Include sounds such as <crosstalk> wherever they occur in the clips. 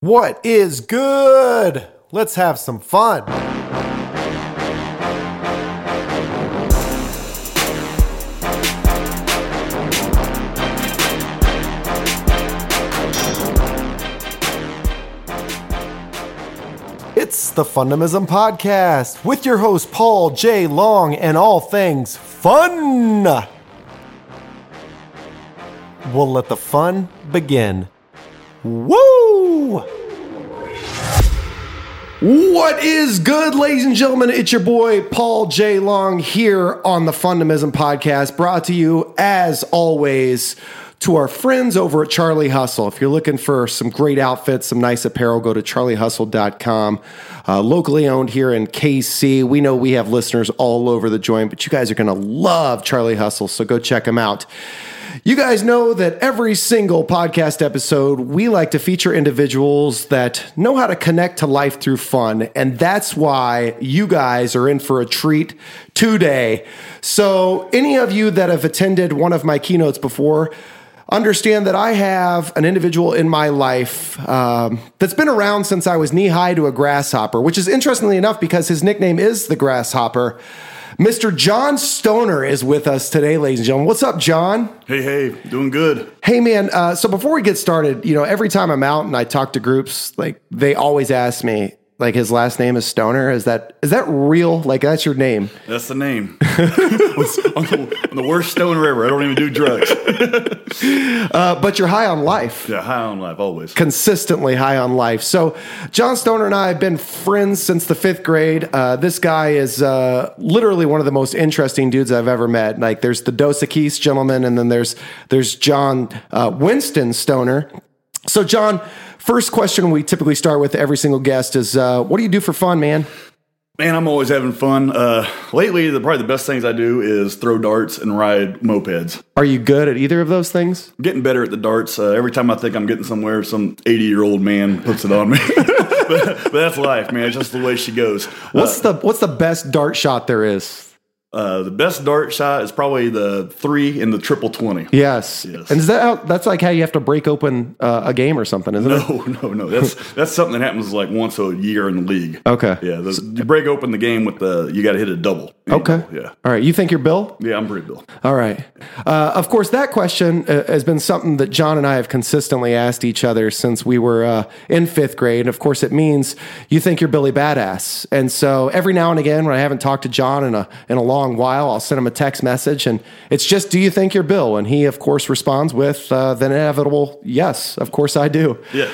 What is good? Let's have some fun. It's the Fundamism Podcast with your host, Paul J. Long, and all things fun. We'll let the fun begin. Woo! What is good, ladies and gentlemen? It's your boy Paul J. Long here on the Fundamism Podcast, brought to you as always to our friends over at Charlie Hustle. If you're looking for some great outfits, some nice apparel, go to charliehustle.com. Uh, locally owned here in KC. We know we have listeners all over the joint, but you guys are going to love Charlie Hustle, so go check them out. You guys know that every single podcast episode, we like to feature individuals that know how to connect to life through fun. And that's why you guys are in for a treat today. So, any of you that have attended one of my keynotes before, understand that I have an individual in my life um, that's been around since I was knee high to a grasshopper, which is interestingly enough because his nickname is the grasshopper. Mr. John Stoner is with us today, ladies and gentlemen. What's up, John? Hey, hey, doing good. Hey, man. Uh, so before we get started, you know, every time I'm out and I talk to groups, like they always ask me, like his last name is Stoner. Is that is that real? Like that's your name? That's the name. <laughs> I'm, the, the worst stoner ever. I don't even do drugs. <laughs> Uh, but you're high on life. Yeah, high on life always. consistently high on life. So, John Stoner and I have been friends since the fifth grade. Uh, this guy is uh, literally one of the most interesting dudes I've ever met. Like, there's the Dos Equis gentleman, and then there's there's John uh, Winston Stoner. So, John, first question we typically start with every single guest is, uh, "What do you do for fun, man?" Man, I'm always having fun. Uh, lately, the, probably the best things I do is throw darts and ride mopeds. Are you good at either of those things? I'm getting better at the darts. Uh, every time I think I'm getting somewhere, some 80 year old man puts it on me. <laughs> but, but that's life, man. It's just the way she goes. What's the What's the best dart shot there is? Uh, the best dart shot is probably the three in the triple 20. Yes. Yes. And is that how, that's like how you have to break open uh, a game or something, isn't it? No, <laughs> no, no. That's that's something that happens like once a year in the league. Okay. Yeah, the, you break open the game with the you got to hit a double. Okay. Yeah. All right. You think you're Bill? Yeah, I'm pretty Bill. All right. Uh, of course, that question uh, has been something that John and I have consistently asked each other since we were uh, in fifth grade. And of course, it means you think you're Billy Badass. And so every now and again, when I haven't talked to John in a in a long while, I'll send him a text message, and it's just, "Do you think you're Bill?" And he, of course, responds with uh, the inevitable, "Yes, of course I do." Yeah.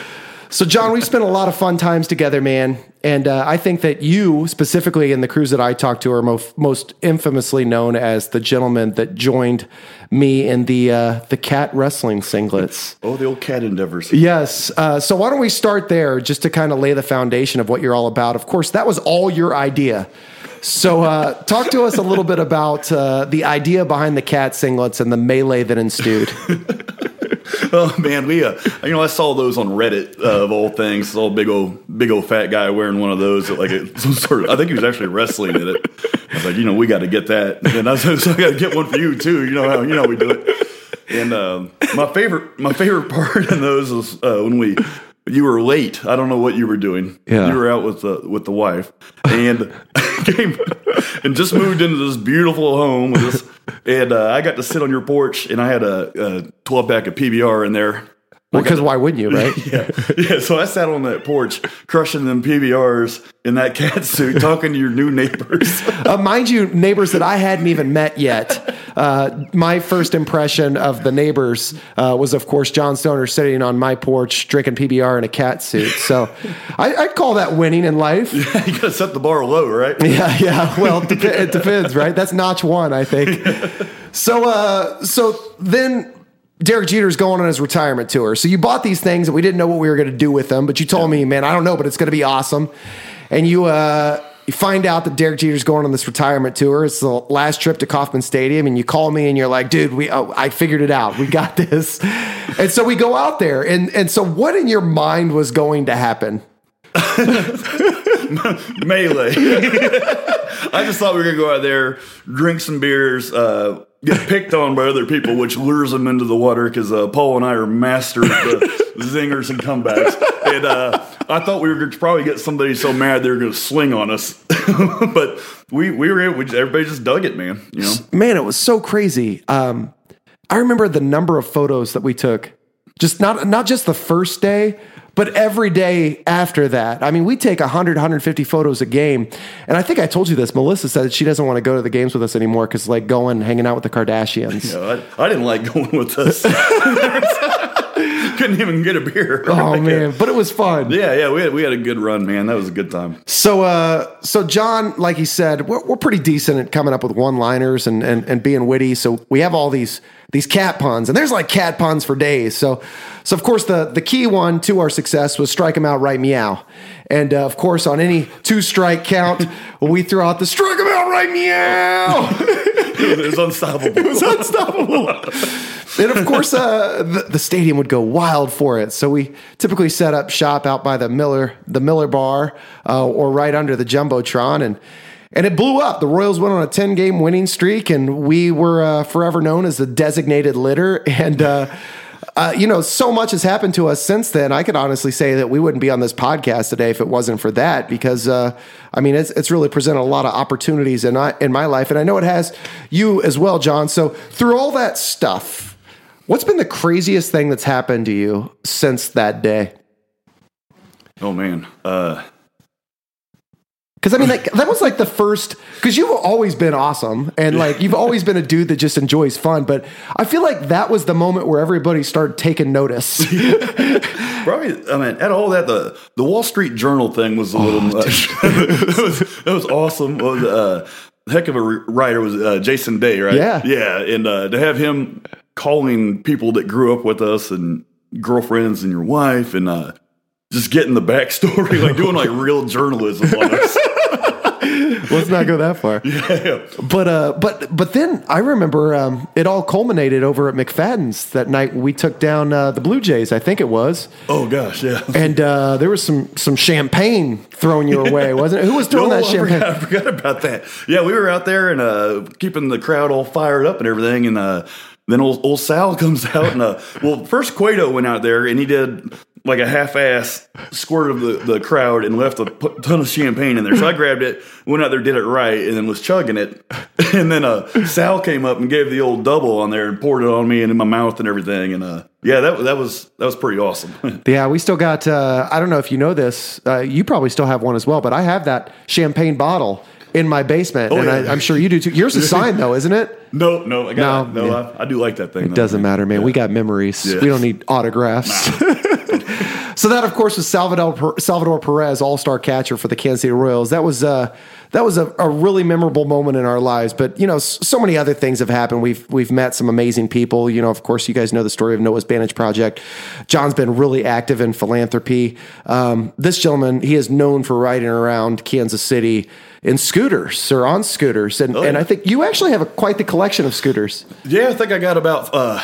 So, John, we've spent a lot of fun times together, man. And uh, I think that you, specifically in the crews that I talked to, are most, most infamously known as the gentleman that joined me in the uh, the cat wrestling singlets. Oh, the old cat endeavors. Yes. Uh, so why don't we start there, just to kind of lay the foundation of what you're all about? Of course, that was all your idea. So, uh, talk to us a little bit about uh, the idea behind the cat singlets and the melee that ensued. <laughs> Oh man, we uh, you know I saw those on Reddit uh, of all things. Saw a big old big old fat guy wearing one of those. Like it, <laughs> some sort of, I think he was actually wrestling in it. I was like, you know, we got to get that. And I so I got to get one for you too. You know how you know we do it. And um, my favorite my favorite <laughs> part in those was uh, when we you were late. I don't know what you were doing. Yeah. You were out with the with the wife and <laughs> came <laughs> and just moved into this beautiful home with this. And uh, I got to sit on your porch, and I had a, a twelve pack of PBR in there. Because why wouldn't you, right? <laughs> Yeah, yeah. So I sat on that porch, crushing them PBRs in that cat suit, talking to your new neighbors. Uh, mind you, neighbors that I hadn't even met yet. Uh, my first impression of the neighbors uh, was, of course, John Stoner sitting on my porch drinking PBR in a cat suit. So I, I'd call that winning in life. <laughs> you got to set the bar low, right? <laughs> Yeah, yeah. Well, it, dep- it depends, right? That's notch one, I think. <laughs> So, uh, so then Derek Jeter's going on his retirement tour. So you bought these things and we didn't know what we were going to do with them, but you told me, man, I don't know, but it's going to be awesome. And you, uh, you find out that Derek Jeter's going on this retirement tour. It's the last trip to Kauffman Stadium, and you call me and you're like, "Dude, we oh, I figured it out. We got <laughs> this." and so we go out there, and and so what in your mind was going to happen? <laughs> Melee. <laughs> I just thought we were gonna go out there, drink some beers, uh, get picked on by other people, which lures them into the water because uh, Paul and I are masters of the <laughs> zingers and comebacks. And uh, I thought we were going to probably get somebody so mad they were going to swing on us, <laughs> but we we were able, we, everybody just dug it, man. You know, Man, it was so crazy. Um, I remember the number of photos that we took. Just not not just the first day, but every day after that. I mean, we take 100, 150 photos a game. And I think I told you this. Melissa said that she doesn't want to go to the games with us anymore because like going hanging out with the Kardashians. Know, <laughs> I, I didn't like going with us. <laughs> Couldn't even get a beer. Oh man, but it was fun. Yeah, yeah, we had we had a good run, man. That was a good time. So, uh, so John, like he said, we're, we're pretty decent at coming up with one-liners and, and and being witty. So we have all these these cat puns, and there's like cat puns for days. So, so of course the the key one to our success was strike him out right meow, and uh, of course on any two strike count, we threw out the strike him out right meow. It was, <laughs> it was unstoppable. it was unstoppable. and of course, uh, the, the stadium would go wild for it. So we typically set up shop out by the Miller, the Miller Bar, uh, or right under the jumbotron, and and it blew up. The Royals went on a ten game winning streak, and we were uh, forever known as the designated litter. And uh, you know, so much has happened to us since then. I could honestly say that we wouldn't be on this podcast today if it wasn't for that, because uh, I mean, it's it's really presented a lot of opportunities in I, in my life, and I know it has you as well, John. So through all that stuff, what's been the craziest thing that's happened to you since that day? Oh man, uh, Because I mean, like, that was like the first. Because you've always been awesome, and like you've always been a dude that just enjoys fun. But I feel like that was the moment where everybody started taking notice. <laughs> probably. I mean, at all that the the Wall Street Journal thing was a little much. that, <laughs> was was awesome. Well, uh, heck of a writer was uh, Jason Gay, right? Yeah. yeah, and uh, to have him calling people that grew up with us and girlfriends and your wife and uh, just getting the backstory, like doing like real journalism on us. Let's not go that far. <laughs> Yeah. But uh, but but then I remember um, it all culminated over at McFadden's that night. We took down uh, the Blue Jays, I think it was, Oh gosh, yeah. and uh, there was some some champagne thrown your way, <laughs> wasn't it? Who was throwing No, that I champagne? forgot, I forgot about that. Yeah, we were out there and uh, keeping the crowd all fired up and everything. And uh, then old, old Sal <laughs> comes out and uh, well, first Cueto went out there and he did like a half-ass squirt of the, the crowd and left a p- ton of champagne in there. So I grabbed it, went out there, did it right, and then was chugging it. <laughs> And then uh, Sal came up and gave the old double on there and poured it on me and in my mouth and everything. And uh, yeah, that that was that was pretty awesome. <laughs> Yeah, we still got. Uh, I don't know if you know this. Uh, you probably still have one as well, but I have that champagne bottle in my basement, oh, and yeah. I, I'm sure you do too. Yours is <laughs> signed though, isn't it? no, no, I got No, no. yeah. I, I do like that thing. though. Doesn't matter, man. We got memories. Yeah. We don't need autographs. <laughs> so that, of course, was Salvador Salvador Perez, All Star catcher for the Kansas City Royals. That was uh, that was a, a really memorable moment in our lives. But you know, so many other things have happened. We've we've met some amazing people. You know, of course, you guys know the story of Noah's Bandage Project. John's been really active in philanthropy. Um, this gentleman, he is known for riding around Kansas City in scooters or on scooters, and, and yeah. I think you actually have a, quite the collection of scooters. Yeah, I think I got about uh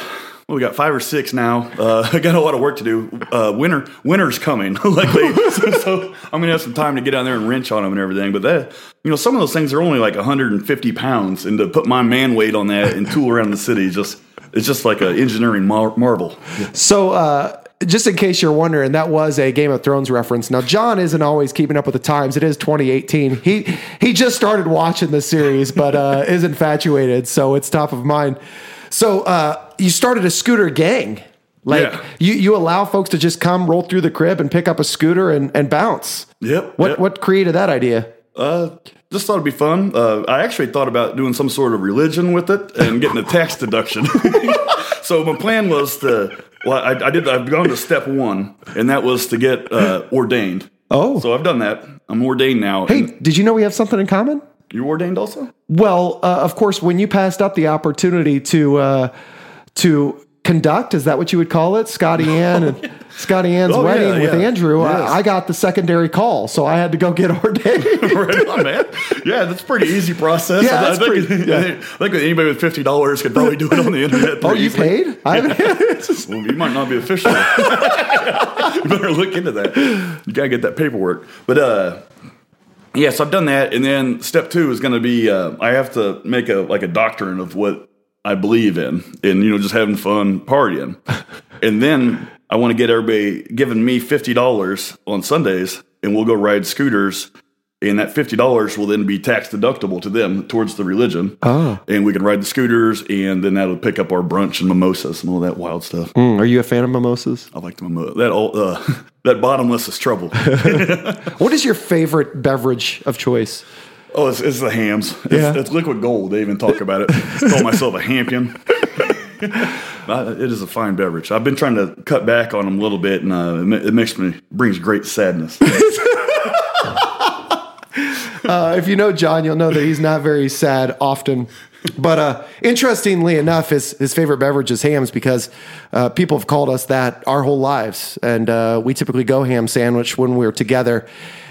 well, we got five or six now. Uh, <laughs> I got a lot of work to do. Uh, winter, winter's coming. <laughs> they, <laughs> so, so I'm gonna have some time to get down there and wrench on them and everything. But that, you know, some of those things are only like 150 pounds, and to put my man weight on that and tool around the city, just it's just like an engineering mar- marvel. So, uh, just in case you're wondering, that was a Game of Thrones reference. Now, John isn't always keeping up with the times. It is 2018. He he just started watching the series, but uh, is infatuated, so it's top of mind. So, uh, you started a scooter gang. Like Yeah. you, you allow folks to just come roll through the crib and pick up a scooter and, and bounce. Yep. What yep. what created that idea? Uh, just thought it'd be fun. Uh, I actually thought about doing some sort of religion with it and getting a tax deduction. <laughs> so my plan was to. Well, I, I did. I've gone to step one, and that was to get uh, ordained. Oh. so I've done that. I'm ordained now. Hey, And did you know we have something in common? you ordained also? Well, uh, of course, when you passed up the opportunity to uh, to conduct, is that what you would call it? Scotty Ann and <laughs> Scotty Ann's Oh, wedding yeah, with yeah. Andrew. Yes. I, I got the secondary call, so I had to go get <laughs> ordained. <laughs> right on, man. Yeah, that's a pretty easy process. Yeah, I, think, pretty- yeah. I think anybody with fifty dollars could probably do it on the internet. oh, you easily. paid? I haven't. Well, you might not be official. you better look into that. You gotta get that paperwork. But uh, yes, I've done that, and then step two is going to be uh, I have to make a like a doctrine of what I believe in, and you know, just having fun partying. <laughs> and then I want to get everybody giving me fifty dollars on Sundays, and we'll go ride scooters. And that fifty dollars will then be tax deductible to them towards the religion. Oh. And we can ride the scooters, and then that'll pick up our brunch and mimosas and all that wild stuff. Mm, are you a fan of mimosas? I like the mimosa. That all uh, <laughs> that bottomless is trouble. <laughs> What is your favorite beverage of choice? Oh, it's, it's the hams. It's, Yeah. it's liquid gold. They even talk about it. I Call myself a hampion. <laughs> It is a fine beverage. I've been trying to cut back on them a little bit, and uh, it, it makes me brings great sadness. <laughs> Uh, if you know John, you'll know that he's not very sad often. But uh, interestingly enough, his, his favorite beverage is hams because uh, people have called us that our whole lives. And uh, we typically go ham sandwich when we're together.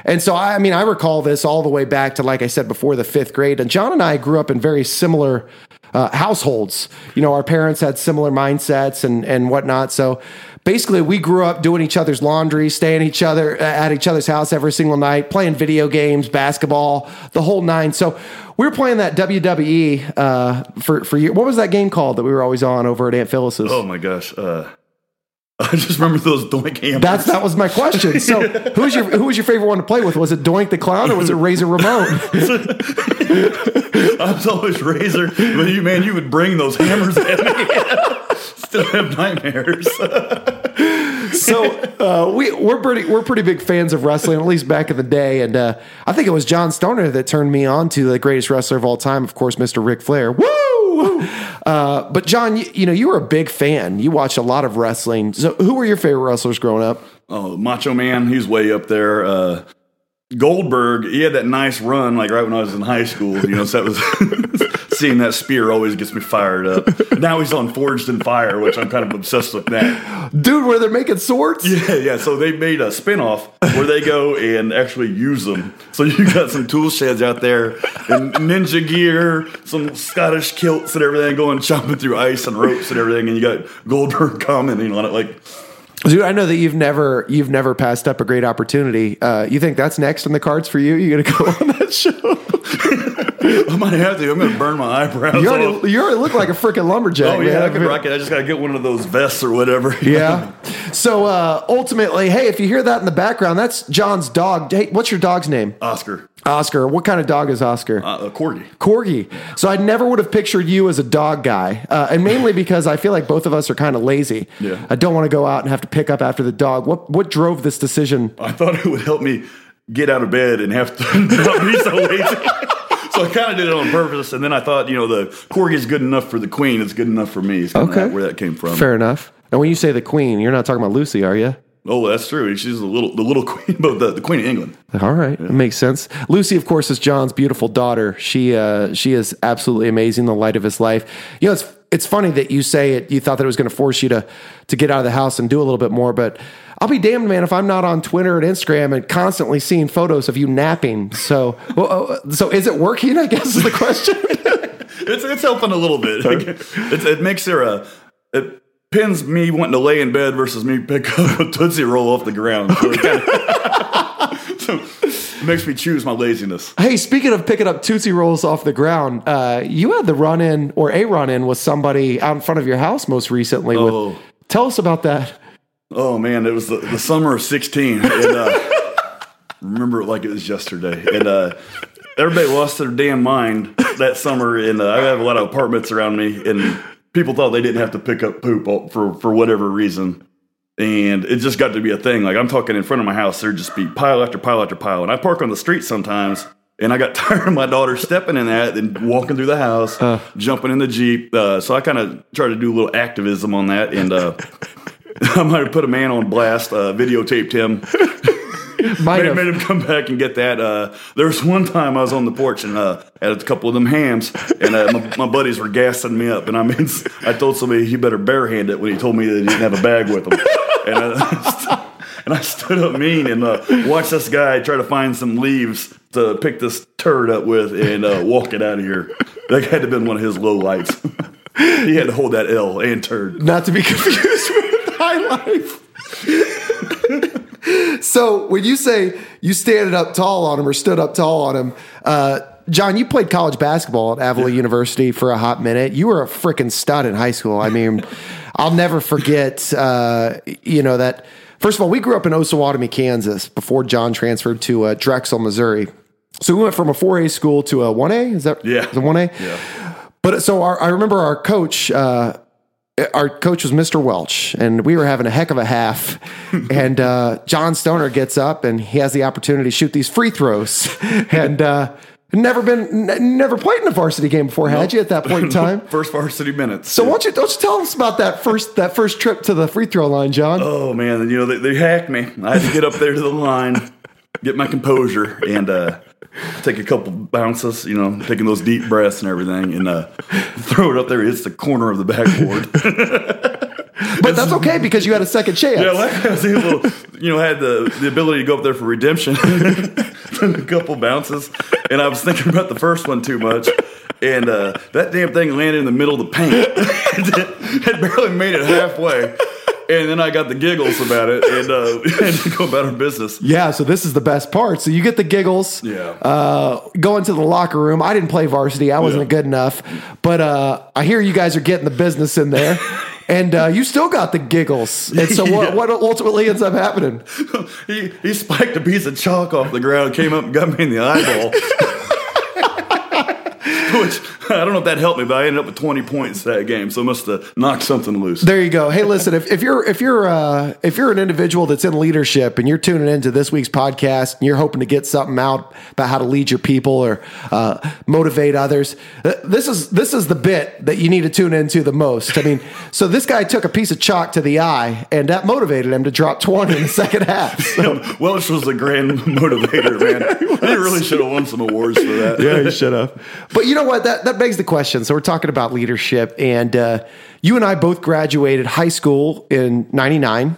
And so, I, I mean, I recall this all the way back to, like I said before, the fifth grade. And John and I grew up in very similar uh, households. You know, our parents had similar mindsets and, and whatnot. So basically, we grew up doing each other's laundry, staying each other at each other's house every single night, playing video games, basketball, the whole nine. So we were playing that WWE uh, for for you. What was that game called that we were always on over at Aunt Phyllis's? oh my gosh! Uh, <laughs> I just remember those doink hams. That's that was my question. So who's your who was your favorite one to play with? Was it Doink the Clown or was it Razor Ramon? <laughs> I was always razor, but you man, you would bring those hammers at me. <laughs> Still have nightmares. <laughs> so uh, we we're pretty we're pretty big fans of wrestling, at least back in the day. And uh, I think it was John Stoner that turned me on to the greatest wrestler of all time, of course, Mr. Ric Flair. Woo! Uh, but John, you, you know you were a big fan. You watched a lot of wrestling. So who were your favorite wrestlers growing up? Oh, Macho Man, he's way up there. Uh, Goldberg, he had that nice run, like right when I was in high school. You know, so that was <laughs> seeing that spear always gets me fired up. Now he's on Forged in Fire, which I'm kind of obsessed with that. Dude, where they're making swords? Yeah, yeah. So they made a spinoff where they go and actually use them. So you got some tool sheds out there and ninja gear, some Scottish kilts and everything, going chopping through ice and ropes and everything, and you got Goldberg <laughs> commenting on it like. Dude, I know that you've never you've never passed up a great opportunity. Uh, you think that's next in the cards for you? You gonna go on that <laughs> show? <laughs> I might have to. I'm going to burn my eyebrows. You off. already, you already look like a freaking lumberjack. Oh yeah, man. I can rock it. I just gotta get one of those vests or whatever. <laughs> Yeah. So uh, ultimately, hey, if you hear that in the background, that's John's dog. Hey, what's your dog's name? Oscar, Oscar. What kind of dog is Oscar? uh, a corgi. Corgi. So I never would have pictured you as a dog guy, uh, and mainly <laughs> because I feel like both of us are kind of lazy. Yeah. I don't want to go out and have to pick up after the dog. What what drove this decision? I thought it would help me get out of bed and have to not be so lazy. So I kind of did it on purpose, and then I thought, you know, the corgi is good enough for the queen. It's good enough for me. It's Okay. where that came from. Fair enough. And when you say the queen, you're not talking about Lucy, are you? Oh, that's true. She's the little, the little <laughs> queen, but the, the queen of England. All right, that makes sense. Lucy, of course, is John's beautiful daughter. She uh, she is absolutely amazing, the light of his life. You know, it's it's funny that you say it. You thought that it was going to force you to to get out of the house and do a little bit more, but I'll be damned, man, if I'm not on Twitter and Instagram and constantly seeing photos of you napping. So, well, uh, so is it working? I guess is the question. <laughs> It's it's helping a little bit. It's, it makes her a. It pins me wanting to lay in bed versus me pick up <laughs> a tootsie roll off the ground. So it, kinda, it <laughs> makes me choose my laziness. hey, speaking of picking up Tootsie Rolls off the ground, uh, you had the run in or a run in with somebody out in front of your house most recently. Oh. With, tell us about that. Oh man, it was the, the summer of sixteen, and uh, <laughs> remember it like it was yesterday. And uh, everybody lost their damn mind that summer. And uh, I have a lot of apartments around me, and people thought they didn't have to pick up poop for for whatever reason. And it just got to be a thing. Like I'm talking in front of my house, there'd just be pile after pile after pile. And I park on the street sometimes. And I got <laughs> tired of my daughter stepping in that and walking through the house, jumping in the Jeep. Uh, so I kind of tried to do a little activism on that. And uh, <laughs> I might have put a man on blast, uh, videotaped him, <laughs> Might made, have. made him come back and get that. Uh, there was one time I was on the porch and uh, had a couple of them hams, and uh, my, my buddies were gassing me up. And I mean, I told somebody he better barehand it when he told me that he didn't have a bag with him. <laughs> And I, and I stood up mean and uh, watched this guy try to find some leaves to pick this turd up with and uh, walk it out of here. That had to have been one of his low lights. he had to hold that L and turd. not to be confused with high life. so when you say you standing up tall on him or stood up tall on him, uh, John, you played college basketball at Avila University for a hot minute. You were a freaking stud in high school. I mean, <laughs> I'll never forget. Uh, you know that. First of all, we grew up in Osawatomie, Kansas, before John transferred to uh, Drexel, Missouri. So we went from a 4A school to a 1A. Is that Yeah. Is it 1A? Yeah. But so our, I remember our coach, uh, our coach was Mr. Welch, and we were having a heck of a half. <laughs> and uh, John Stoner gets up and he has the opportunity to shoot these free throws. <laughs> and uh, never been, n- never played in a varsity game before, had you at that point in <laughs> time? First varsity minutes. So why don't you, don't you tell us about that first that first trip to the free throw line, John? Oh man, you know they, they hacked me. I had to get up there to the line, get my composure, and uh, take a couple bounces. You know, taking those deep breaths and everything, and uh, throw it up there. It's the corner of the backboard. <laughs> but that's okay because you had a second chance. yeah, like I was able, you know, had the the ability to go up there for redemption. <laughs> A couple bounces, and I was thinking about the first one too much. And uh, that damn thing landed in the middle of the paint. <laughs> it barely made it halfway. And then I got the giggles about it and uh, <laughs> had to go about our business. Yeah, so this is the best part. So you get the giggles. Yeah. Uh, go into the locker room. I didn't play varsity. I wasn't Yeah. good enough. But uh, I hear you guys are getting the business in there. <laughs> and uh, you still got the giggles. And so what, Yeah. what ultimately ends up happening? he, he spiked a piece of chalk off the ground, came up and got me in the eyeball. Which <laughs> I don't know if that helped me, but I ended up with 20 points that game, so I must have knocked something loose. There you go. Hey, listen, if, if you're if you're uh, if you're an individual that's in leadership and you're tuning into this week's podcast and you're hoping to get something out about how to lead your people or uh, motivate others, uh, this is this is the bit that you need to tune into the most. I mean, so this guy took a piece of chalk to the eye and that motivated him to drop twenty in the second half. <laughs> So, Welch was the grand <laughs> motivator, man. He really should have won some awards for that. yeah, you should have. But you know what? That that begs the question. So we're talking about leadership, and uh, you and I both graduated high school in '99.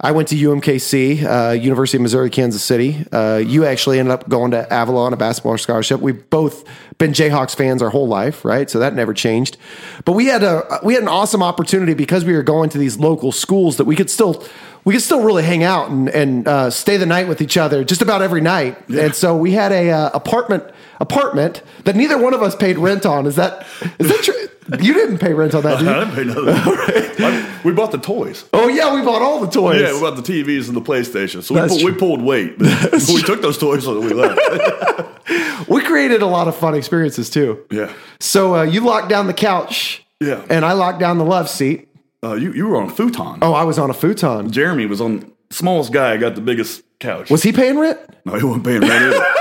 I went to UMKC, uh, University of Missouri, Kansas City. Uh, you actually ended up going to Avalon, a basketball scholarship. We've both been Jayhawks fans our whole life, right? So that never changed. But we had a we had an awesome opportunity because we were going to these local schools that we could still we could still really hang out and, and uh, stay the night with each other just about every night. And so we had a uh, apartment apartment that neither one of us paid rent on. Is that is that true? You didn't pay rent on that, did you? <laughs> I didn't pay nothing. <laughs> I- we bought the toys. Oh yeah, we bought all the toys. Yeah, we bought the TVs and the PlayStation. So we, pulled, we pulled weight. <laughs> We took those toys that we left. we created a lot of fun experiences too. Yeah. So uh, you locked down the couch, Yeah. and I locked down the love seat. Uh, you, you were on a futon. Oh, I was on a futon. Jeremy was on smallest guy, got the biggest couch. Was he paying rent? no, he wasn't paying rent either. <laughs>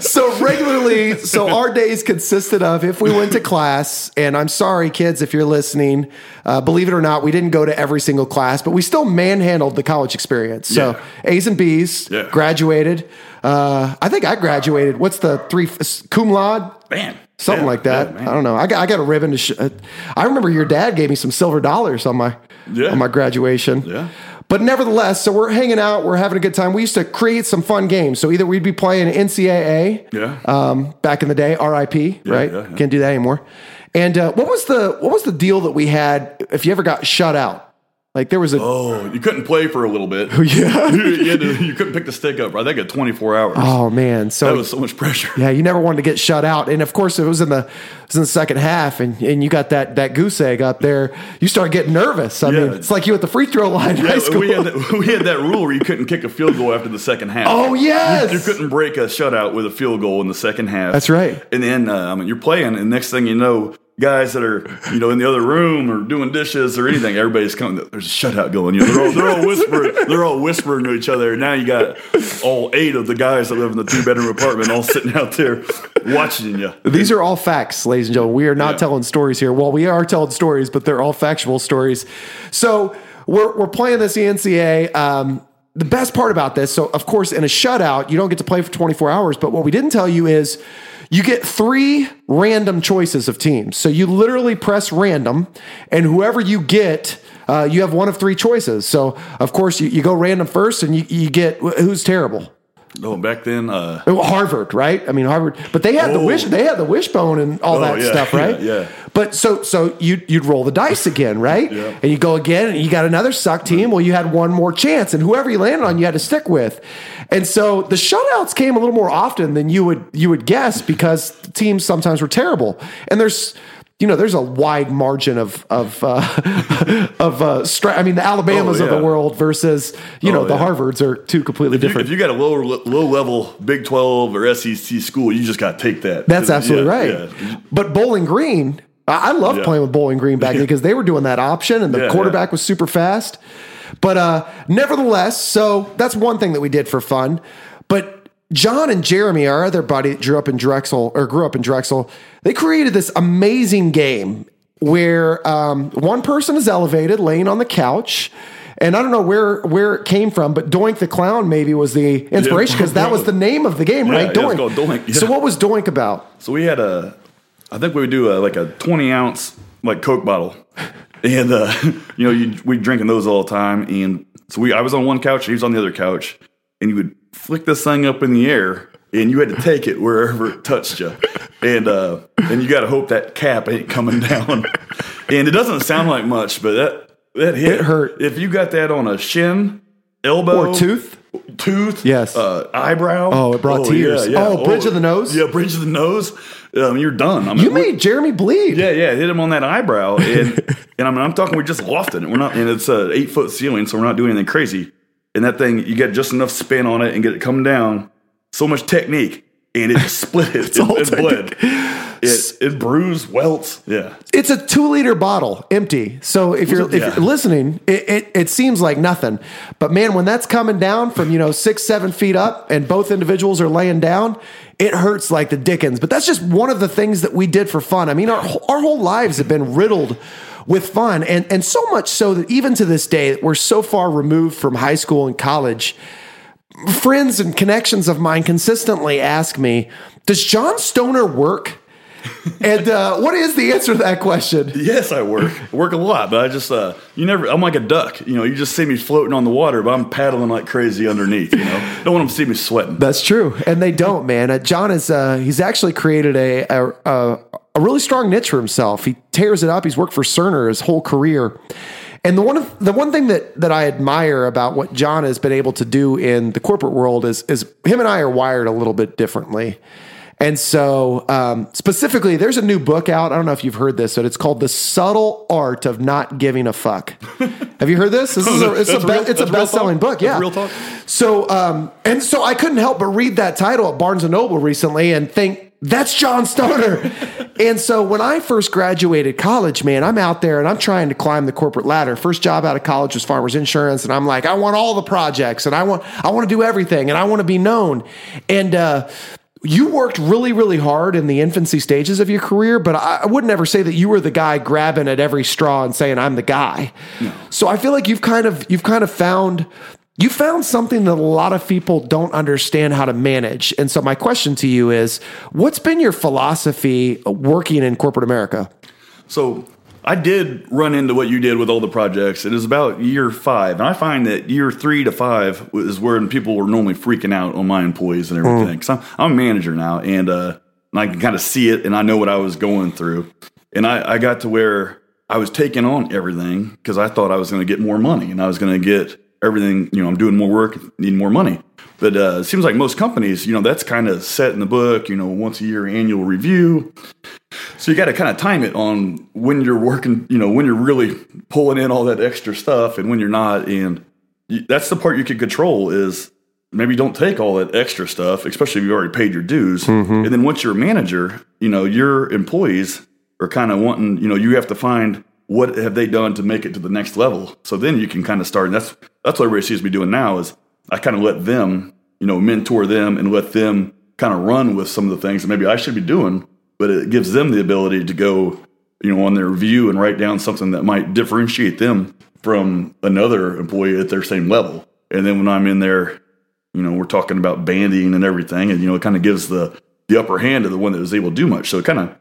so regularly so our days consisted of if we went to class and i'm sorry kids if you're listening uh, believe it or not we didn't go to every single class but we still manhandled the college experience so Yeah. a's and b's Yeah. graduated uh, i think i graduated what's the three cum laude Man. Something Yeah, like that yeah, i don't know I got, I got a ribbon to sh- uh, i remember your dad gave me some silver dollars on my Yeah. on my graduation Yeah. but nevertheless, so we're hanging out, we're having a good time. We used to create some fun games. So either we'd be playing NCAA, Yeah. um, back in the day, RIP, right? Can't do that anymore. And uh, what was the what was the deal that we had if you ever got shut out? Like there was a Oh, you couldn't play for a little bit. <laughs> yeah. <laughs> you, you to- you couldn't pick the stick up. I think at 24 hours. Oh man, so that was so much pressure. yeah, you never wanted to get shut out. And of course, it was in the it was in the second half, and, and you got that that goose egg up there. You start getting nervous. I mean, it's like you at the free throw line Yeah, we, had that, <laughs> we had that rule where you couldn't kick a field goal after the second half. Oh, yes! you, you couldn't break a shutout with a field goal in the second half. That's right. And then uh, I mean, you're playing, and next thing you know, guys that are you know in the other room or doing dishes or anything, everybody's coming. There's a shutout going. You know, they're all they're all whispering. They're all whispering to each other. Now you got all eight of the guys that live in the two bedroom apartment all sitting out there watching you. These are all facts, ladies and gentlemen. We are not Yeah. telling stories here. Well, we are telling stories, but they're all factual stories. So we're, we're playing this NCAA. Um, the best part about this, so of course, in a shutout, you don't get to play for 24 hours. But what we didn't tell you is you get three random choices of teams. So you literally press random, and whoever you get, uh, you have one of three choices. So, of course, you, you go random first, and you, you get who's terrible. Oh, back then, uh, Oh, Harvard, right? I mean Harvard, but they had the Oh. wish they had the wishbone and all Oh, that yeah, stuff, <laughs> right? yeah, yeah. But so so you you'd roll the dice again, <laughs> right? Yeah. And you go again, and you got another suck team. Well, you had one more chance, and whoever you landed on, you had to stick with. And so the shutouts came a little more often than you would you would guess because teams sometimes were terrible. And there's you know, there's a wide margin of of uh, <laughs> of uh, stra- I mean, the Alabamas Oh, of the world versus you know Oh, the yeah. Harvards are two completely If you, different. if you got a lower low level Big Twelve or SEC school, you just got to take that. That's absolutely Yeah, right. yeah. But Bowling Green, I, I loved Yeah. playing with Bowling Green back because they were doing that option and the Yeah, quarterback yeah. was super fast. But uh, nevertheless, so that's one thing that we did for fun. But John and Jeremy, our other buddy that grew up in Drexel or grew up in Drexel, they created this amazing game where um, one person is elevated, laying on the couch. And I don't know where where it came from, but Doink the Clown maybe was the inspiration because that was the name of the game, right? yeah, it's called Doink, So what was Doink about? So we had a, I think we would do a, like a twenty ounce like Coke bottle, <laughs> and uh, <laughs> you know you we drinking those all the time. And so we I was on one couch, he was on the other couch, and you would flick this thing up in the air, and you had to take it wherever it touched you, and uh, and you got to hope that cap ain't coming <laughs> down. and it doesn't sound like much, but that that hit It hurt. If you got that on a shin, elbow, Or tooth? tooth, Yes. uh, eyebrow. Oh, it brought tears. Oh, bridge of the nose? Yeah, bridge of the nose. Um, you're done. I mean, You made Jeremy bleed. yeah, yeah, hit him on that eyebrow, and <laughs> and I mean, I'm talking, we're just lofted it. We're not, and it's a eight foot ceiling, so we're not doing anything crazy. And that thing, you get just enough spin on it and get it coming down. So much technique, and it split it. <laughs> it, all it bled. It it bruised, welts. Yeah, It's a two liter bottle, empty. So if you're if Yeah. you're listening, it, it it seems like nothing, but man, when that's coming down from you know six seven feet up, and both individuals are laying down, it hurts like the dickens. But that's just one of the things that we did for fun. I mean, our whole- our whole lives have been riddled with fun, and and so much so that even to this day, we're so far removed from high school and college. Friends and connections of mine consistently ask me, "Does John Stoner work?" And uh, what is the answer to that question? yes, I work I work a lot, but I just uh, you never. I'm like a duck. You know, you just see me floating on the water, but I'm paddling like crazy underneath. You know, don't want them to see me sweating. That's true, and they don't, man. Uh, John is uh, he's actually created a, a a a really strong niche for himself. He tears it up. He's worked for Cerner his whole career, and the one the one thing that that I admire about what John has been able to do in the corporate world is is him and I are wired a little bit differently. And so, um, specifically, there's a new book out. I don't know if you've heard this, but it's called "The Subtle Art of Not Giving a Fuck." <laughs> Have you heard this? This is <laughs> a, it's a, That's real- it's a best-selling book. Yeah, That's real talk? so, um, and so I couldn't help but read that title at Barnes and Noble recently and think that's John Stoner. <laughs> and so when I first graduated college, man, I'm out there and I'm trying to climb the corporate ladder. First job out of college was Farmers Insurance, and I'm like, I want all the projects, and I want I want to do everything, and I want to be known. And uh, you worked really, really hard in the infancy stages of your career, but I, I would never say that you were the guy grabbing at every straw and saying, I'm the guy. So I feel like you've kind of you've kind of found you found something that a lot of people don't understand how to manage. And so my question to you is, what's been your philosophy working in corporate America? So I did run into what you did with all the projects. It was about year five, and I find that year three to five is when people were normally freaking out on my employees and everything. Because I'm, I'm a manager now, and uh, and I can kind of see it, and I know what I was going through. And I, I got to where I was taking on everything because I thought I was going to get more money, and I was going to get everything. You know, I'm doing more work, need more money. But uh, it seems like most companies, you know, that's kind of set in the book. You know, once a year annual review. So you got to kind of time it on when you're working, you know, when you're really pulling in all that extra stuff and when you're not. And you, that's the part you can control is maybe don't take all that extra stuff, especially if you've already paid your dues. Mm-hmm. And then once you're a manager, you know, your employees are kind of wanting, you know, you have to find what have they done to make it to the next level. So then you can kind of start. And that's, that's what everybody sees me doing now is I kind of let them, you know, mentor them and let them kind of run with some of the things that maybe I should be doing but it gives them the ability to go, you know, on their review and write down something that might differentiate them from another employee at their same level. And then when I'm in there, you know, we're talking about banding and everything, and you know, it kind of gives the the upper hand to the one that was able to do much. So kind of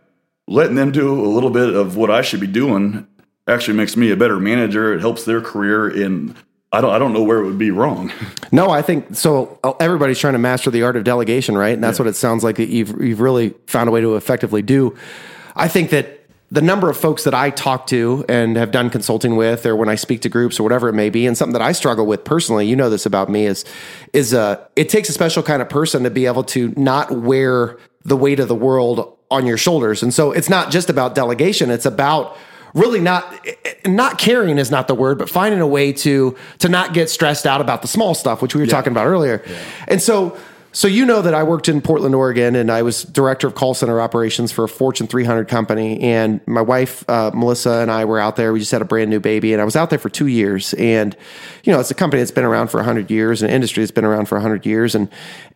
letting them do a little bit of what I should be doing actually makes me a better manager. It helps their career, and I don't I don't know where it would be wrong. <laughs> No, I think so. uh, Everybody's trying to master the art of delegation, right? And that's what it sounds like that you've you've really found a way to effectively do. I think that the number of folks that I talk to and have done consulting with, or when I speak to groups or whatever it may be, and something that I struggle with personally, you know this about me is is uh, it takes a special kind of person to be able to not wear the weight of the world on your shoulders, and so it's not just about delegation; it's about really not not caring is not the word, but finding a way to to not get stressed out about the small stuff, which we were talking about earlier, and so. So you know that I worked in Portland, Oregon, and I was director of call center operations for a Fortune 300 company. And my wife uh, Melissa and I were out there. We just had a brand new baby, and I was out there for two years. And you know, it's a company that's been around for 100 years, an industry that's been around for 100 years, and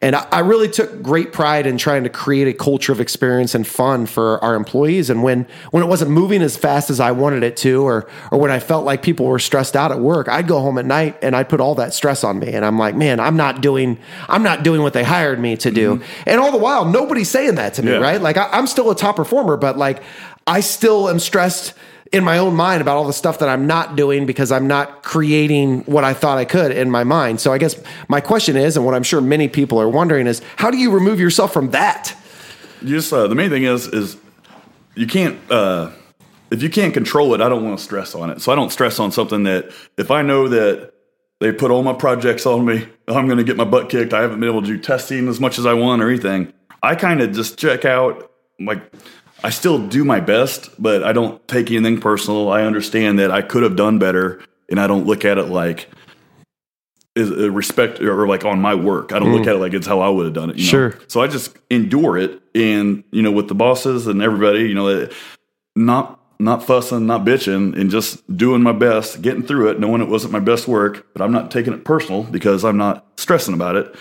and I, really took great pride in trying to create a culture of experience and fun for our employees. And when when it wasn't moving as fast as I wanted it to, or or when I felt like people were stressed out at work, I'd go home at night and I'd put all that stress on me. And I'm like, man, I'm not doing I'm not doing what they hired me to do. And all the while, nobody's saying that to me, Yeah. right? Like I, I'm still a top performer, but like I still am stressed in my own mind about all the stuff that I'm not doing because I'm not creating what I thought I could in my mind. So I guess my question is, and what I'm sure many people are wondering is, how do you remove yourself from that? You just uh, the main thing is is you can't uh, if you can't control it. I don't want to stress on it, so I don't stress on something that if I know that they put all my projects on me, I'm going to get my butt kicked. I haven't been able to do testing as much as I want or anything. I kind of just check out. Like I still do my best, but I don't take anything personal. I understand that I could have done better, and I don't look at it like is uh, respect or like on my work. I don't look at it like it's how I would have done it. you know? Sure. So I just endure it, and you know, with the bosses and everybody, you know, not not fussing, not bitching, and just doing my best, getting through it, knowing it wasn't my best work, but I'm not taking it personal because I'm not stressing about it.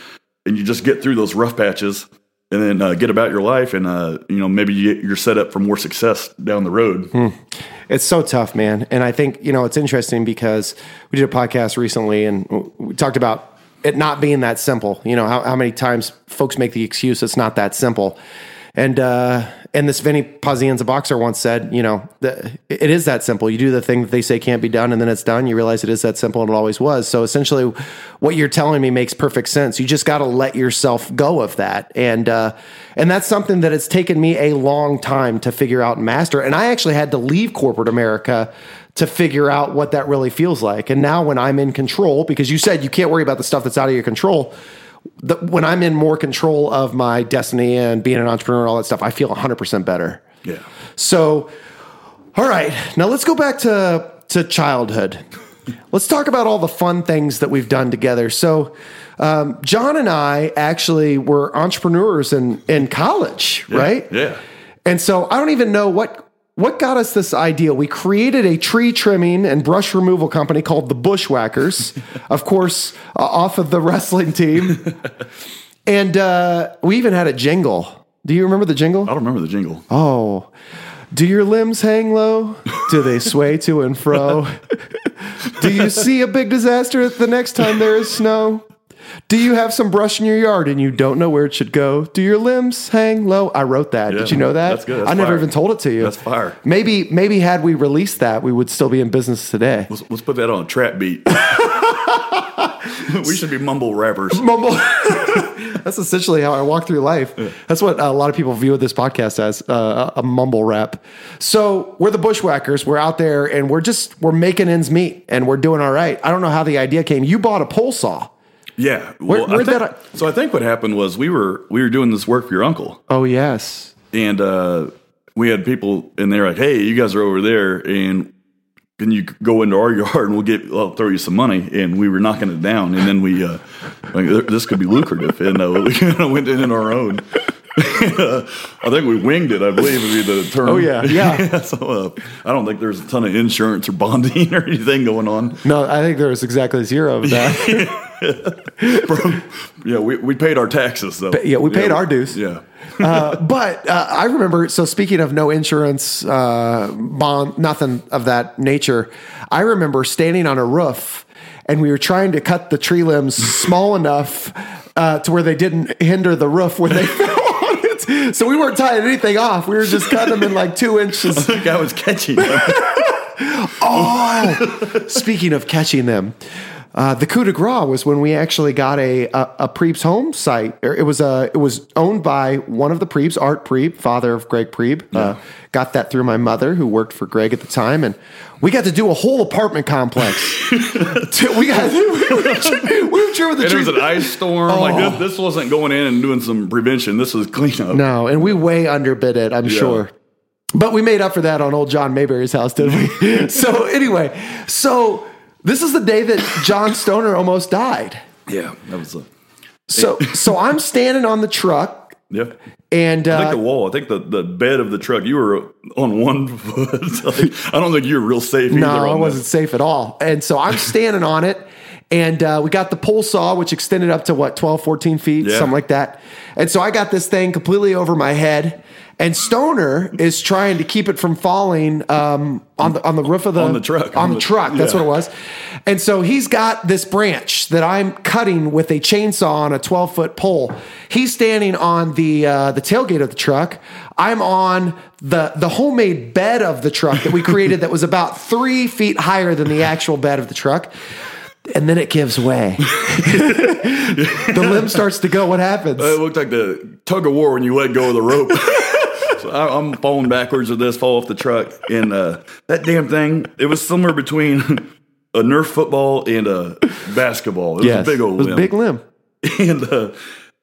And you just get through those rough patches, and then uh, get about your life, and uh, you know, maybe you, you're set up for more success down the road. It's so tough, man. And I think, you know, it's interesting because we did a podcast recently and we talked about it not being that simple. You know, how, how many times folks make the excuse it's not that simple. And, uh, and this Vinny Pazienza boxer once said, you know, the, it is that simple. You do the thing that they say can't be done, and then it's done. You realize it is that simple, and it always was. So essentially, what you're telling me makes perfect sense. You just got to let yourself go of that, and uh, and that's something that it's taken me a long time to figure out and master. And I actually had to leave corporate America to figure out what that really feels like. And now, when I'm in control, because you said you can't worry about the stuff that's out of your control the, when I'm in more control of my destiny and being an entrepreneur and all that stuff, I feel 100% better. Yeah. So, all right, now let's go back to to childhood. Let's talk about all the fun things that we've done together. So, um, John and I actually were entrepreneurs in in college, right? Yeah. And so I don't even know what what got us this idea. We created a tree trimming and brush removal company called the Bushwhackers, <laughs> of course, uh, off of the wrestling team. And uh, we even had a jingle. Do you remember the jingle? I don't remember the jingle. Oh, do your limbs hang low? Do they sway to and fro? <laughs> Do you see a big disaster the next time there is snow? Do you have some brush in your yard and you don't know where it should go? Do your limbs hang low? I wrote that. Did you know that? that's good. That's I never fire. even told it to you. That's fire. Maybe, maybe had we released that, we would still be in business today. Let's, let's put that on a trap beat. <laughs> we should be mumble rappers. Mumble. <laughs> That's essentially how I walk through life. That's what a lot of people view this podcast as uh, a mumble rap. So we're the bushwhackers. We're out there and we're just we're making ends meet and we're doing all right. I don't know how the idea came. You bought a pole saw. Yeah. Well, where'd think- that- so I think what happened was we were we were doing this work for your uncle, Oh yes. and uh, we had people in there like, "Hey, you guys are over there, and can you go into our <laughs> yard and we'll get I'll throw you some money?" And we were knocking it down, and then we uh, like, this could be lucrative, and uh, <laughs> we kind of went in on our own. <laughs> I think we winged it. I believe would be the term. Oh, yeah. <laughs> Yeah. <laughs> so uh, I don't think there's a ton of insurance or bonding or anything going on. No, I think there was exactly zero of that. Yeah, we, we paid our taxes though. yeah, we paid our dues. Yeah. uh, but uh, I remember. So speaking of no insurance, uh, bond, nothing of that nature. I remember standing on a roof, and we were trying to cut the tree limbs small enough uh, to where they didn't hinder the roof when they fell. <laughs> So we weren't tying anything off. We were just cutting them in like two inches. I think I was catching them. <laughs> Oh, speaking of catching them. Uh, the coup de grace was when we actually got a a, a Prieb's home site. It was a it was owned by one of the Priebs, Art Prieb, father of Greg Preeb. Uh, got that through my mother, who worked for Greg at the time, and we got to do a whole apartment complex. <laughs> We got we <laughs> were, we were sure with the And it was an ice storm. Oh. Like this, this wasn't going in and doing some prevention. This was cleanup. No, and we way underbid it, I'm sure. But we made up for that on old John Mayberry's house, didn't we? <laughs> so anyway, so this is the day that John <coughs> Stoner almost died. Yeah, that was a. So so I'm standing on the truck Yeah. and I think uh, the wall. I think the, the bed of the truck. You were on one foot. Like, <laughs> I don't think you were real safe. no, either I wasn't safe at all. And so I'm standing on it and uh, we got the pole saw, which extended up to what, 12, 14 feet, Yeah. something like that. And so I got this thing completely over my head. And Stoner is trying to keep it from falling um, on the on the roof of the On the truck. On On the the- truck, that's yeah. what it was. And so he's got this branch that I'm cutting with a chainsaw on a 12 foot pole. He's standing on the uh, the tailgate of the truck. I'm on the the homemade bed of the truck that we created that was about three feet higher than the actual bed of the truck. And then it gives way. <laughs> the limb starts to go. What happens? It looked like the tug of war when you let go of the rope. <laughs> I, I'm falling backwards with this, fall off the truck, and uh, that damn thing. It was somewhere between <laughs> a Nerf football and a basketball. It was yes, a big old it was limb. big limb. <laughs> and uh,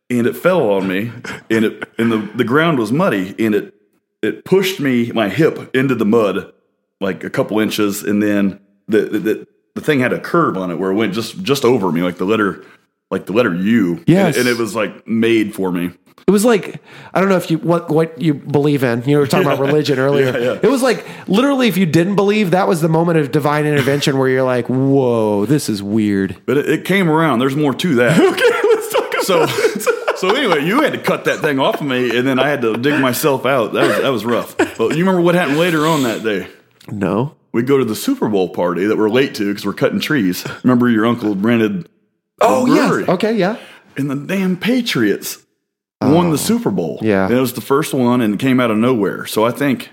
and it fell on me, and it and the, the ground was muddy, and it it pushed me my hip into the mud like a couple inches, and then the the, the, the thing had a curve on it where it went just just over me, like the letter like the letter U. Yes. and, and it was like made for me. It was like I don't know if you what what you believe in. You were talking about <laughs> religion earlier. Yeah, yeah. It was like literally, if you didn't believe, that was the moment of divine intervention where you're like, "Whoa, this is weird." But it, it came around. There's more to that. <laughs> Okay, let's talk about So, <laughs> so anyway, you had to cut that thing off of me, and then I had to dig myself out. That was that was rough. But you remember what happened later on that day? no. We go to the Super Bowl party that we're late to because we're cutting trees. Remember your uncle rented Oh yes. Okay. Yeah. and the damn Patriots won the Super Bowl. Oh. Yeah. and it was the first one, and it came out of nowhere. So I think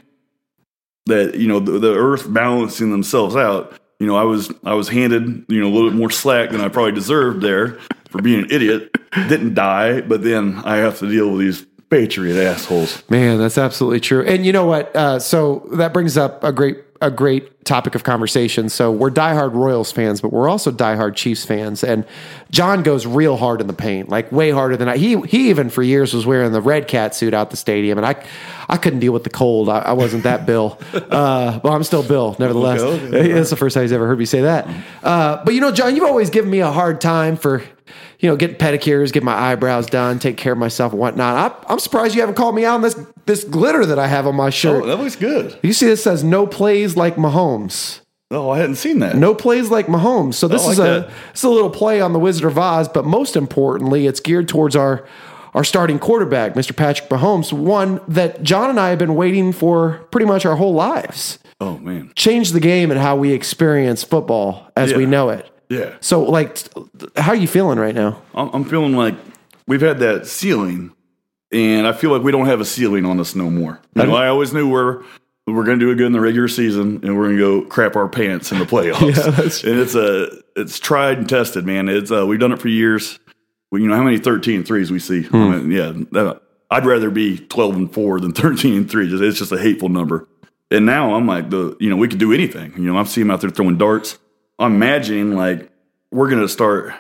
that you know the, the Earth balancing themselves out. You know, I was I was handed you know a little bit more slack than I probably deserved there for being an idiot. Didn't die, but then I have to deal with these Patriot assholes. Man, that's absolutely true. And you know what? Uh, so that brings up a great a great topic of conversation. So we're diehard Royals fans, but we're also diehard Chiefs fans. And John goes real hard in the paint, like way harder than I. He he even for years was wearing the red cat suit out the stadium, and I I couldn't deal with the cold. I, I wasn't that Bill. <laughs> Uh, well, I'm still Bill, nevertheless. Okay. <laughs> That's the first time he's ever heard me say that. Uh, but you know, John, you've always given me a hard time for. You know, get pedicures, get my eyebrows done, take care of myself and whatnot. I, I'm surprised you haven't called me out on this this glitter that I have on my oh, shirt. Oh, that looks good. You see, this says no plays like Mahomes. Oh, I hadn't seen that. No plays like Mahomes. So this like is a this a little play on the Wizard of Oz, but most importantly, it's geared towards our our starting quarterback, Mr. Patrick Mahomes, one that John and I have been waiting for pretty much our whole lives. Oh man. Change the game and how we experience football as we know it. Yeah. So, like, how are you feeling right now? I'm, I'm feeling like we've had that ceiling, and I feel like we don't have a ceiling on us no more. You know, mm-hmm. I always knew we're we're going to do it good in the regular season, and we're going to go crap our pants in the playoffs. <laughs> and it's a it's tried and tested, man. It's uh, we've done it for years. We, you know how many 13 threes we see? I hmm. mean, yeah, that, I'd rather be 12 and four than <laughs> 13 and three. Just it's just a hateful number. And now I'm like the you know we could do anything. You know I see him out there throwing darts. I'm imagining like we're going to start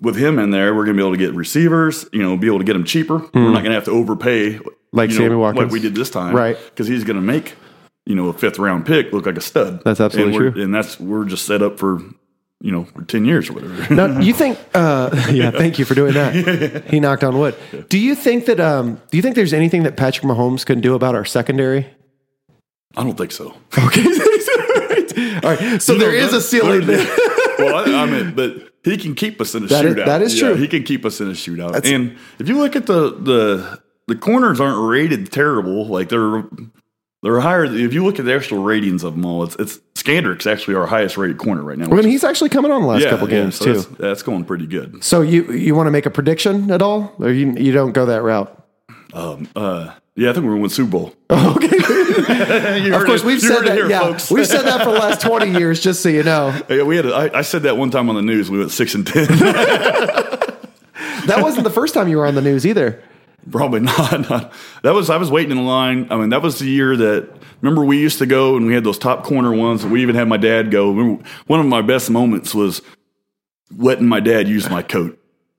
with him in there, we're going to be able to get receivers, you know, be able to get them cheaper. We're not going to have to overpay Hmm. Like you Sammy know, Watkins. like we did this time, Right. Because he's going to make you know a fifth round pick look like a stud. That's absolutely and true. and that's we're just set up for you know for ten years or whatever. Now, you think? Uh, <laughs> yeah, thank you for doing that. <laughs> He knocked on wood. Do you think that? Um, do you think there's anything that Patrick Mahomes can do about our secondary? I don't think so. Okay, <laughs> all right. So there is a ceiling there. well, I, I mean, but he can keep us in a That is- shootout. that is true. He can keep us in a shootout. That's- and if you look at the the the corners aren't rated terrible. Like they're they're higher. If you look at the actual ratings of them all, it's it's Scandrick's actually our highest rated corner right now. I mean, he's actually coming on the last couple games so too. That's, that's going pretty good. So you you want to make a prediction at all, or you you don't go that route? Um, uh, Yeah, I think we're won Super Bowl. <laughs> Okay. <laughs> Of course, it- we've you said it that. here, yeah, folks. we've said that for the last <laughs> twenty years, just so you know. Yeah, we had. A, I, I said that one time on the news. We went six and ten. That wasn't the first time you were on the news either. Probably not, not. That was I was waiting in line. I mean, that was the year that remember we used to go and we had those top corner ones. We even had my dad go. Remember, one of my best moments was letting my dad use my coat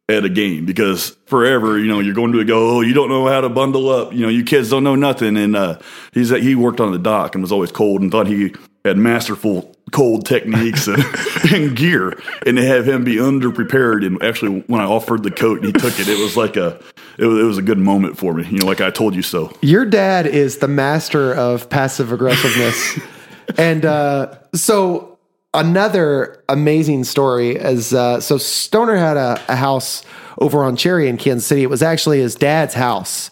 at a game because forever, you know, you're going to go, oh, you don't know how to bundle up. You know, you kids don't know nothing. And uh, he's he worked on the dock and was always cold and thought he had masterful cold techniques and, <laughs> and gear. And to have him be underprepared and actually when I offered the coat and he took it, it was like a it was, it was a good moment for me. You know, like I told you so. Your dad is the master of passive aggressiveness. <laughs> and uh, so another amazing story is uh, so Stoner had a, a house over on Cherry in Kansas City. It was actually his dad's house.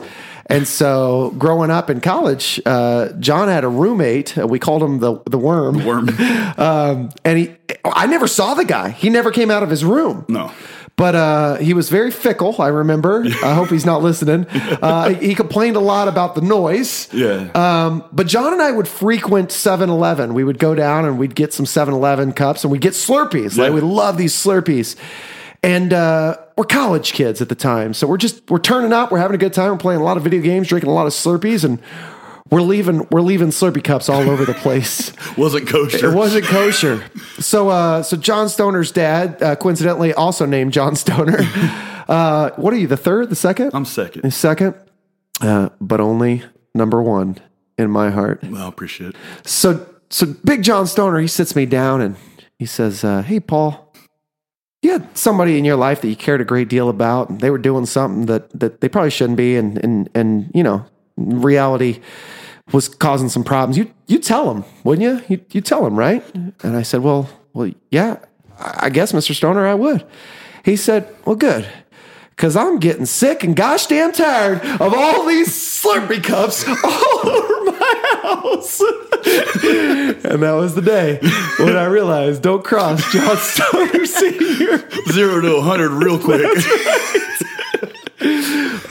And so, growing up in college, uh, John had a roommate. Uh, we called him the the worm. Worm. <laughs> Um, and he, I never saw the guy. He never came out of his room. No. But uh, he was very fickle. I remember. <laughs> I hope he's not listening. Uh, he complained a lot about the noise. Yeah. Um, but John and I would frequent 7 Eleven. We would go down and we'd get some 7 Eleven cups and we'd get Slurpees. Like, we love these Slurpees. And uh, we're college kids at the time. So we're just, we're turning up. We're having a good time. We're playing a lot of video games, drinking a lot of Slurpees. And we're leaving, we're leaving Slurpee cups all over the place. <laughs> Wasn't kosher. It wasn't kosher. So, uh, so John Stoner's dad, uh, coincidentally, also named John Stoner. <laughs> Uh, what are you? The third, the second, I'm second. the second, uh, but only number one in my heart. Well, I appreciate it. So, so Big John Stoner, he sits me down and he says, uh, "Hey, Paul, you had somebody in your life that you cared a great deal about, and they were doing something that that they probably shouldn't be, and and and you know, reality." Was causing some problems. You you tell them, wouldn't you? You you tell them, right? And I said, well, well, yeah, I guess, Mr. Stoner, I would. He said, well, good, because I'm getting sick and gosh damn tired of all these Slurpee cups <laughs> all over my house. and that was the day when I realized, don't cross John Stoner Senior. Zero to 100 real quick.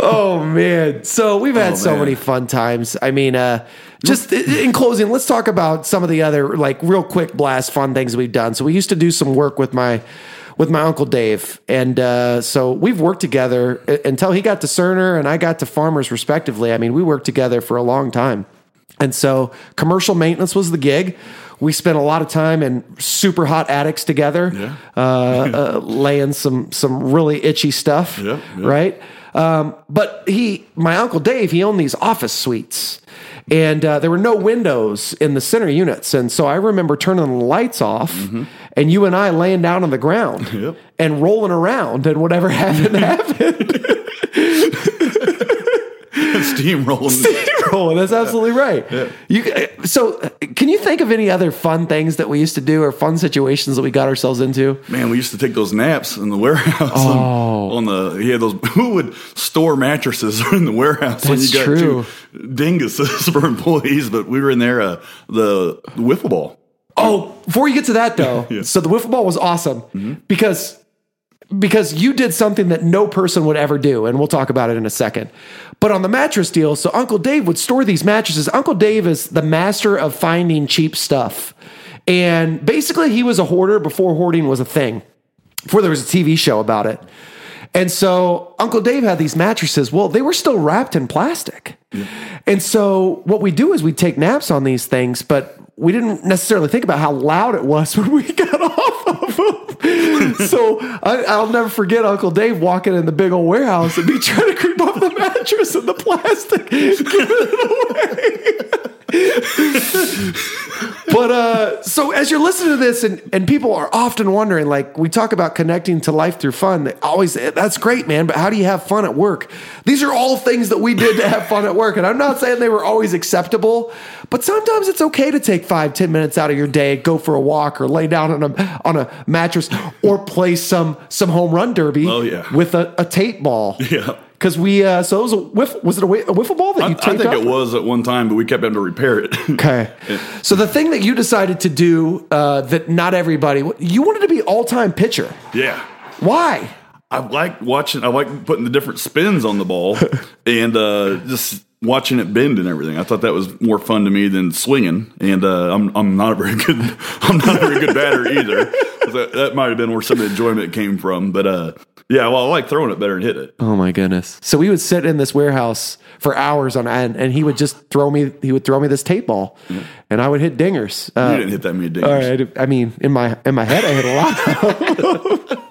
Oh man! So we've had Oh, so many fun times. I mean, uh, just in closing, let's talk about some of the other like real quick blast fun things we've done. So we used to do some work with my with my uncle Dave, and uh, so we've worked together until he got to Cerner and I got to Farmers, respectively. I mean, we worked together for a long time, and so commercial maintenance was the gig. We spent a lot of time in super hot attics together, Yeah. uh, uh, <laughs> laying some some really itchy stuff, Yeah, yeah. right? Um, but he, my uncle Dave, he owned these office suites, and uh, there were no windows in the center units, and so I remember turning the lights off, and you and I laying down on the ground Mm-hmm. And rolling around, and whatever <laughs> happened happened. <laughs> Steamrolling. <laughs> rolling. That's absolutely right. You uh, so uh, can you think of any other fun things that we used to do or fun situations that we got ourselves into? Man, we used to take those naps in the warehouse. <laughs> Oh. On, on the, he had those, <laughs> who would store mattresses in the warehouse when That's you got true. two dinguses for employees? But we were in there, uh, the wiffle ball. Oh, before you get to that though, yeah. so the wiffle ball was awesome because because you did something that no person would ever do, and we'll talk about it in a second. But on the mattress deal, so Uncle Dave would store these mattresses. Uncle Dave is the master of finding cheap stuff. And basically, he was a hoarder before hoarding was a thing, before there was a TV show about it. And so Uncle Dave had these mattresses. Well, they were still wrapped in plastic. And so what we do is we take naps on these things, but we didn't necessarily think about how loud it was <laughs> when we got off of them. so I, I'll never forget Uncle Dave walking in the big old warehouse and me trying to creep up the mattress and the plastic, <laughs> giving it away. But uh, so as you're listening to this, and, and people are often wondering, like we talk about connecting to life through fun. They always that's great, man. But how do you have fun at work? These are all things that we did to have fun at work, and I'm not saying they were always acceptable, but sometimes it's okay to take five, ten minutes out of your day, go for a walk, or lay down on a on a mattress, or play some some home run derby. Oh, yeah. with a, a tape ball. <laughs> Yeah. Because we, uh, so it was a whiff, was it a, wi- a wiffle ball that I, you I taped think up? it was at one time, but we kept having to repair it. <laughs> Okay. So the thing that you decided to do uh, that not everybody, you wanted to be all time pitcher. yeah. Why? I like watching. I like putting the different spins on the ball, <laughs> and uh, just watching it bend and everything. I thought that was more fun to me than swinging. And uh, I'm I'm not a very good <laughs> I'm not a very good batter either. That, that might have been where some of the enjoyment came from. But uh, yeah, well, I like throwing it better than hitting it. Oh my goodness! So we would sit in this warehouse for hours on end, and he would just throw me. He would throw me this tape ball, and I would hit dingers. Uh, You didn't hit that many dingers. all right. I mean, in my in my head, I hit a lot. <laughs>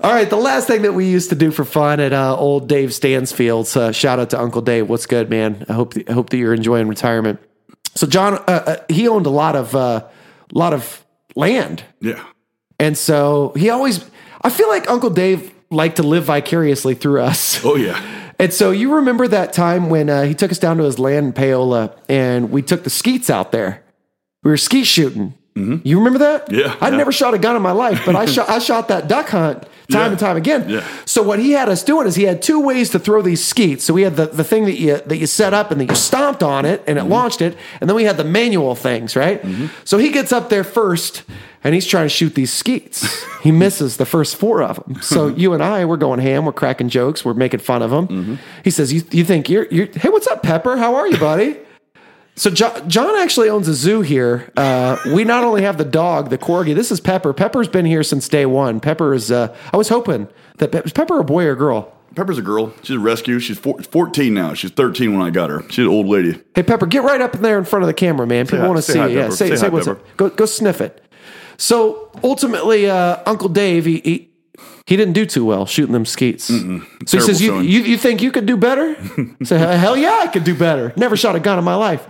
All right, the last thing that we used to do for fun at uh, old Dave Stansfield's. Uh, shout out to Uncle Dave. What's good, man? I hope I hope that you're enjoying retirement. So John, uh, uh, he owned a lot of uh, lot of land, Yeah. and so he always. I feel like Uncle Dave liked to live vicariously through us. Oh yeah. <laughs> And so you remember that time when uh, he took us down to his land in Paola and we took the skeets out there. We were skeet shooting. You remember that? Mm-hmm. Yeah, I'd yeah. never shot a gun in my life, but I shot I shot that duck hunt time Yeah. and time again. Yeah. So what he had us doing is he had two ways to throw these skeets. So we had the, the thing that you that you set up and then you stomped on it and it Mm-hmm. launched it, and then we had the manual things, right? So he gets up there first and he's trying to shoot these skeets. he <laughs> misses the first four of them. So <laughs> you and I, we're going ham, we're cracking jokes, we're making fun of him. Mm-hmm. He says, "You you think you're you're hey, what's up, Pepper? How are you, buddy?" So John, John actually owns a zoo here. Uh, we not only have the dog, the corgi. This is Pepper. Pepper's been here since day one. Pepper is. Uh, I was hoping that Pe- was Pepper a boy or girl. Pepper's a girl. She's a rescue. She's four, 14 now. She's 13 when I got her. She's an old lady. Hey Pepper, get right up in there in front of the camera, man. People want to see hi, you. Yeah, say, Say say, hi, what's Pepper. up. Go go sniff it. So ultimately, uh, Uncle Dave, he, he he didn't do too well shooting them skeets. So he says, you, you you think you could do better? I say, hell yeah, I could do better. Never shot a gun in my life.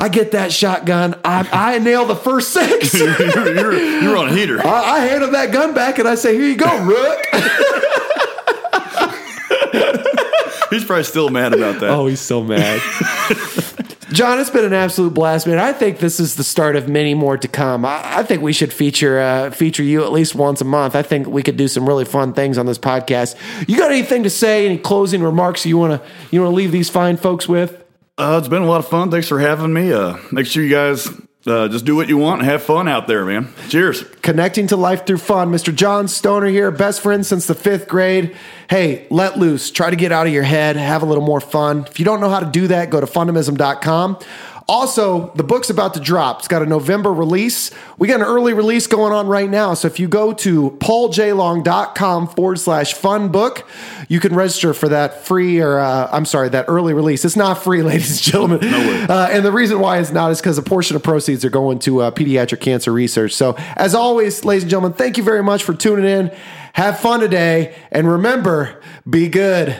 I get that shotgun. I, I nail the first six. <laughs> you're, you're, you're on a heater. I, I hand him that gun back and I say, "Here you go, Rook." <laughs> He's probably still mad about that. oh, he's so mad. <laughs> John, it's been an absolute blast, man. I think this is the start of many more to come. I, I think we should feature uh, feature you at least once a month. I think we could do some really fun things on this podcast. You got anything to say? Any closing remarks you want to you want to leave these fine folks with? Uh, it's been a lot of fun. Thanks for having me. Uh, make sure you guys uh, just do what you want and have fun out there, man. Cheers. Connecting to life through fun. Mr. John Stoner here, best friend since the fifth grade. Hey, let loose. Try to get out of your head, have a little more fun. If you don't know how to do that, go to fundamism.com. Also, the book's about to drop. It's got a November release. We got an early release going on right now. So if you go to pauljlong.com forward slash fun book, you can register for that free or, uh, I'm sorry, that early release. It's not free, <laughs> ladies and gentlemen. Uh, and the reason why it's not is because a portion of proceeds are going to uh, pediatric cancer research. So, as always, ladies and gentlemen, thank you very much for tuning in. Have fun today. And remember, be good.